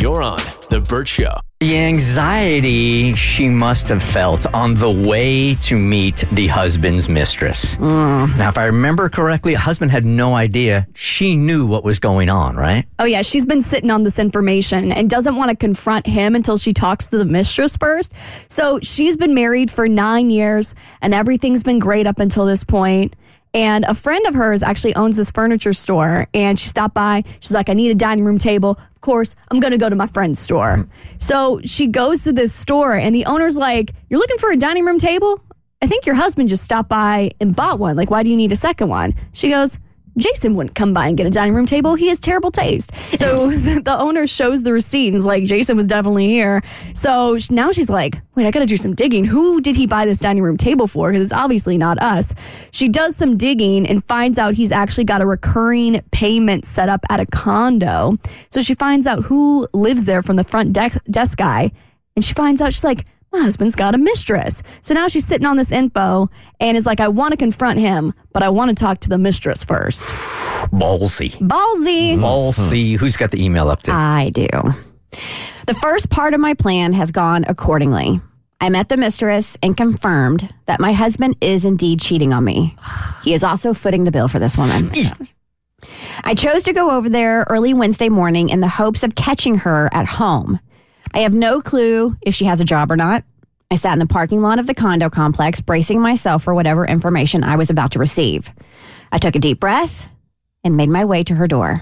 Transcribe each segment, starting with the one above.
You're on The Burt Show. The anxiety she must have felt on the way to meet the husband's mistress. Mm. Now, if I remember correctly, a husband had no idea. She knew what was going on, right? Oh, yeah. She's been sitting on this information and doesn't want to confront him until she talks to the mistress first. So she's been married for nine years and everything's been great up until this point. And a friend of hers actually owns this furniture store. And she stopped by. She's like, I need a dining room table. Of course, I'm going to go to my friend's store. Hmm. So she goes to this store, and the owner's like, You're looking for a dining room table? I think your husband just stopped by and bought one. Like, why do you need a second one? She goes, Jason wouldn't come by and get a dining room table. He has terrible taste. So the owner shows the receipt and is like, Jason was definitely here. So now she's like, wait, I got to do some digging. Who did he buy this dining room table for? Because it's obviously not us. She does some digging and finds out he's actually got a recurring payment set up at a condo. So she finds out who lives there from the front de- desk guy. And she finds out, she's like, my husband's got a mistress. So now she's sitting on this info and is like, I want to confront him, but I want to talk to the mistress first. Ballsy. Ballsy. Ballsy. Who's got the email up to? I do. The first part of my plan has gone accordingly. I met the mistress and confirmed that my husband is indeed cheating on me. He is also footing the bill for this woman. I chose to go over there early Wednesday morning in the hopes of catching her at home. I have no clue if she has a job or not. I sat in the parking lot of the condo complex, bracing myself for whatever information I was about to receive. I took a deep breath and made my way to her door.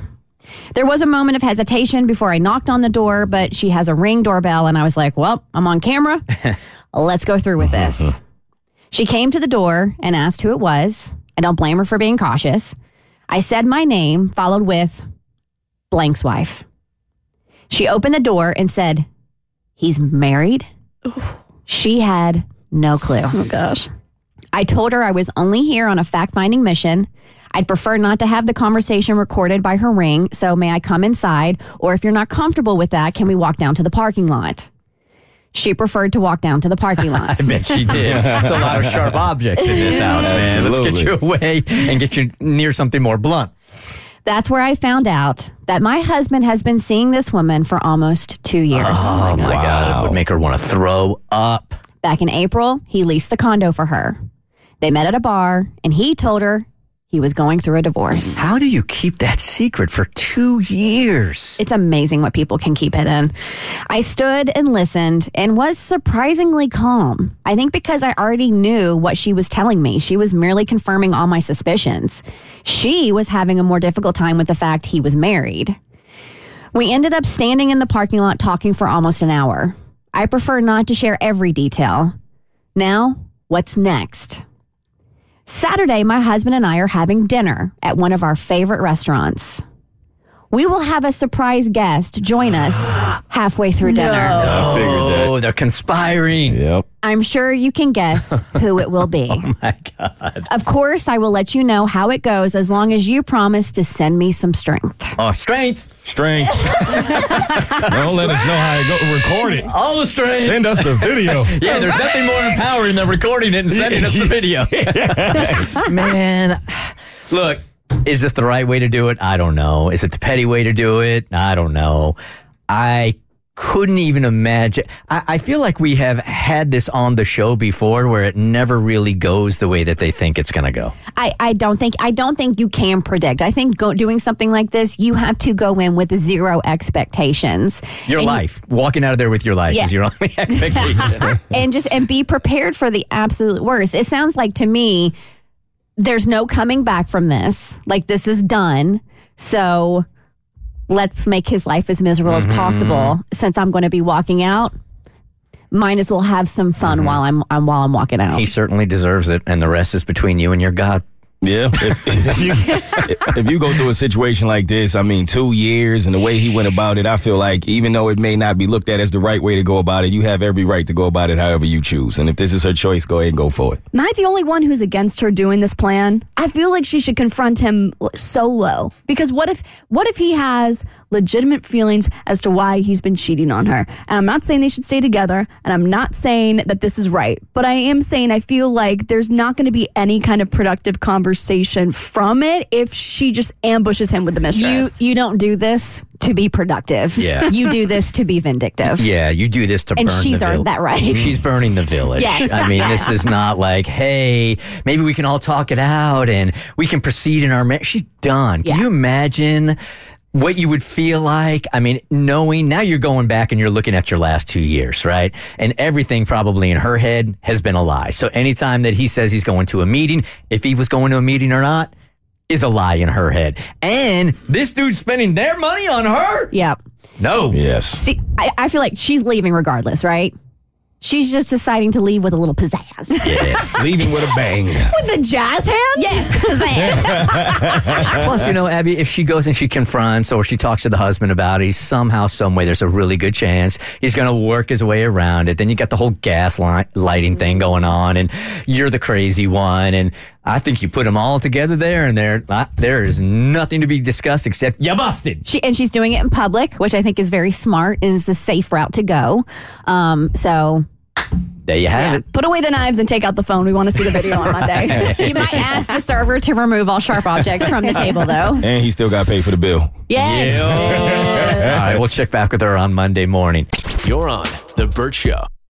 There was a moment of hesitation before I knocked on the door, but she has a ring doorbell, and I was like, well, I'm on camera. Let's go through with this. Uh-huh. She came to the door and asked who it was. I don't blame her for being cautious. I said my name, followed with blank's wife. She opened the door and said, He's married? She had no clue. Oh, gosh. I told her I was only here on a fact finding mission. I'd prefer not to have the conversation recorded by her ring, so may I come inside? Or if you're not comfortable with that, can we walk down to the parking lot? She preferred to walk down to the parking lot. I bet she did. There's a lot of sharp objects in this house, man. Let's get you away and get you near something more blunt. That's where I found out that my husband has been seeing this woman for almost two years. Oh, oh my God. It would make her want to throw up. Back in April, he leased the condo for her. They met at a bar, and he told her he was going through a divorce. How do you keep that secret for two years? It's amazing what people can keep hidden. I stood and listened and was surprisingly calm. I think because I already knew what she was telling me. She was merely confirming all my suspicions. She was having a more difficult time with the fact he was married. We ended up standing in the parking lot talking for almost an hour. I prefer not to share every detail. Now, what's next? Saturday, my husband and I are having dinner at one of our favorite restaurants. We will have a surprise guest join us halfway through dinner. I figured that. Oh, they're conspiring. Yep. I'm sure you can guess who it will be. Oh my God. Of course, I will let you know how it goes as long as you promise to send me some strength. Oh, strength. Strength. Don't let us know how to go. Record it. All the strength. Send us the video. Yeah, there's nothing more empowering than recording it and sending us the video. Man, look, is this the right way to do it? I don't know. Is it the petty way to do it? I don't know. I couldn't even imagine. I, I feel like we have had this on the show before where it never really goes the way that they think it's going to go. I, I don't think I don't think you can predict. I think go, doing something like this, you have to go in with zero expectations. Your And you- life, walking out of there with your life Yeah. is your only expectation. and just and be prepared for the absolute worst. It sounds like to me there's no coming back from this. Like this is done. So let's make his life as miserable as mm-hmm, possible. Mm-hmm. Since I'm going to be walking out, might as well have some fun mm-hmm. while I'm, I'm while I'm walking out. He certainly deserves it, and the rest is between you and your God. Yeah. If, if you if you go through a situation like this, I mean, two years and the way he went about it, I feel like even though it may not be looked at as the right way to go about it, you have every right to go about it however you choose. And if this is her choice, go ahead and go for it. Am I the only one who's against her doing this plan? I feel like she should confront him solo because what if what if he has legitimate feelings as to why he's been cheating on her? And I'm not saying they should stay together, and I'm not saying that this is right, but I am saying I feel like there's not going to be any kind of productive conversation from it if she just ambushes him with the you mistress. you you don't do this to be productive. Yeah. You do this to be vindictive. Yeah, you do this to And burn she's the earned village. that right. She's burning the village. Yes. I mean, this is not like, hey, maybe we can all talk it out and we can proceed in our marriage. She's done. Can Yeah. you imagine what you would feel like? I mean, knowing now you're going back and you're looking at your last two years, right? And everything probably in her head has been a lie. So anytime that he says he's going to a meeting, if he was going to a meeting or not, is a lie in her head. And this dude's spending their money on her? Yeah. No. Yes. See, I, I feel like she's leaving regardless, right? She's just deciding to leave with a little pizzazz. Yes. Leaving with a bang. with the jazz hands? Yes, pizzazz. Plus, you know, Abby, if she goes and she confronts or she talks to the husband about it, he's somehow, some way, there's a really good chance he's going to work his way around it. Then you got the whole gas li- lighting thing going on, and you're the crazy one. And I think you put them all together there, and there, uh, there is nothing to be discussed except you busted. she, and she's doing it in public, which I think is very smart and is a safe route to go. Um, so There you have it. Put away the knives and take out the phone. We want to see the video on Monday. you might ask the server to remove all sharp objects from the table, though. And he still got paid for the bill. Yes. All right, we'll check back with her on Monday morning. You're on The Burt Show.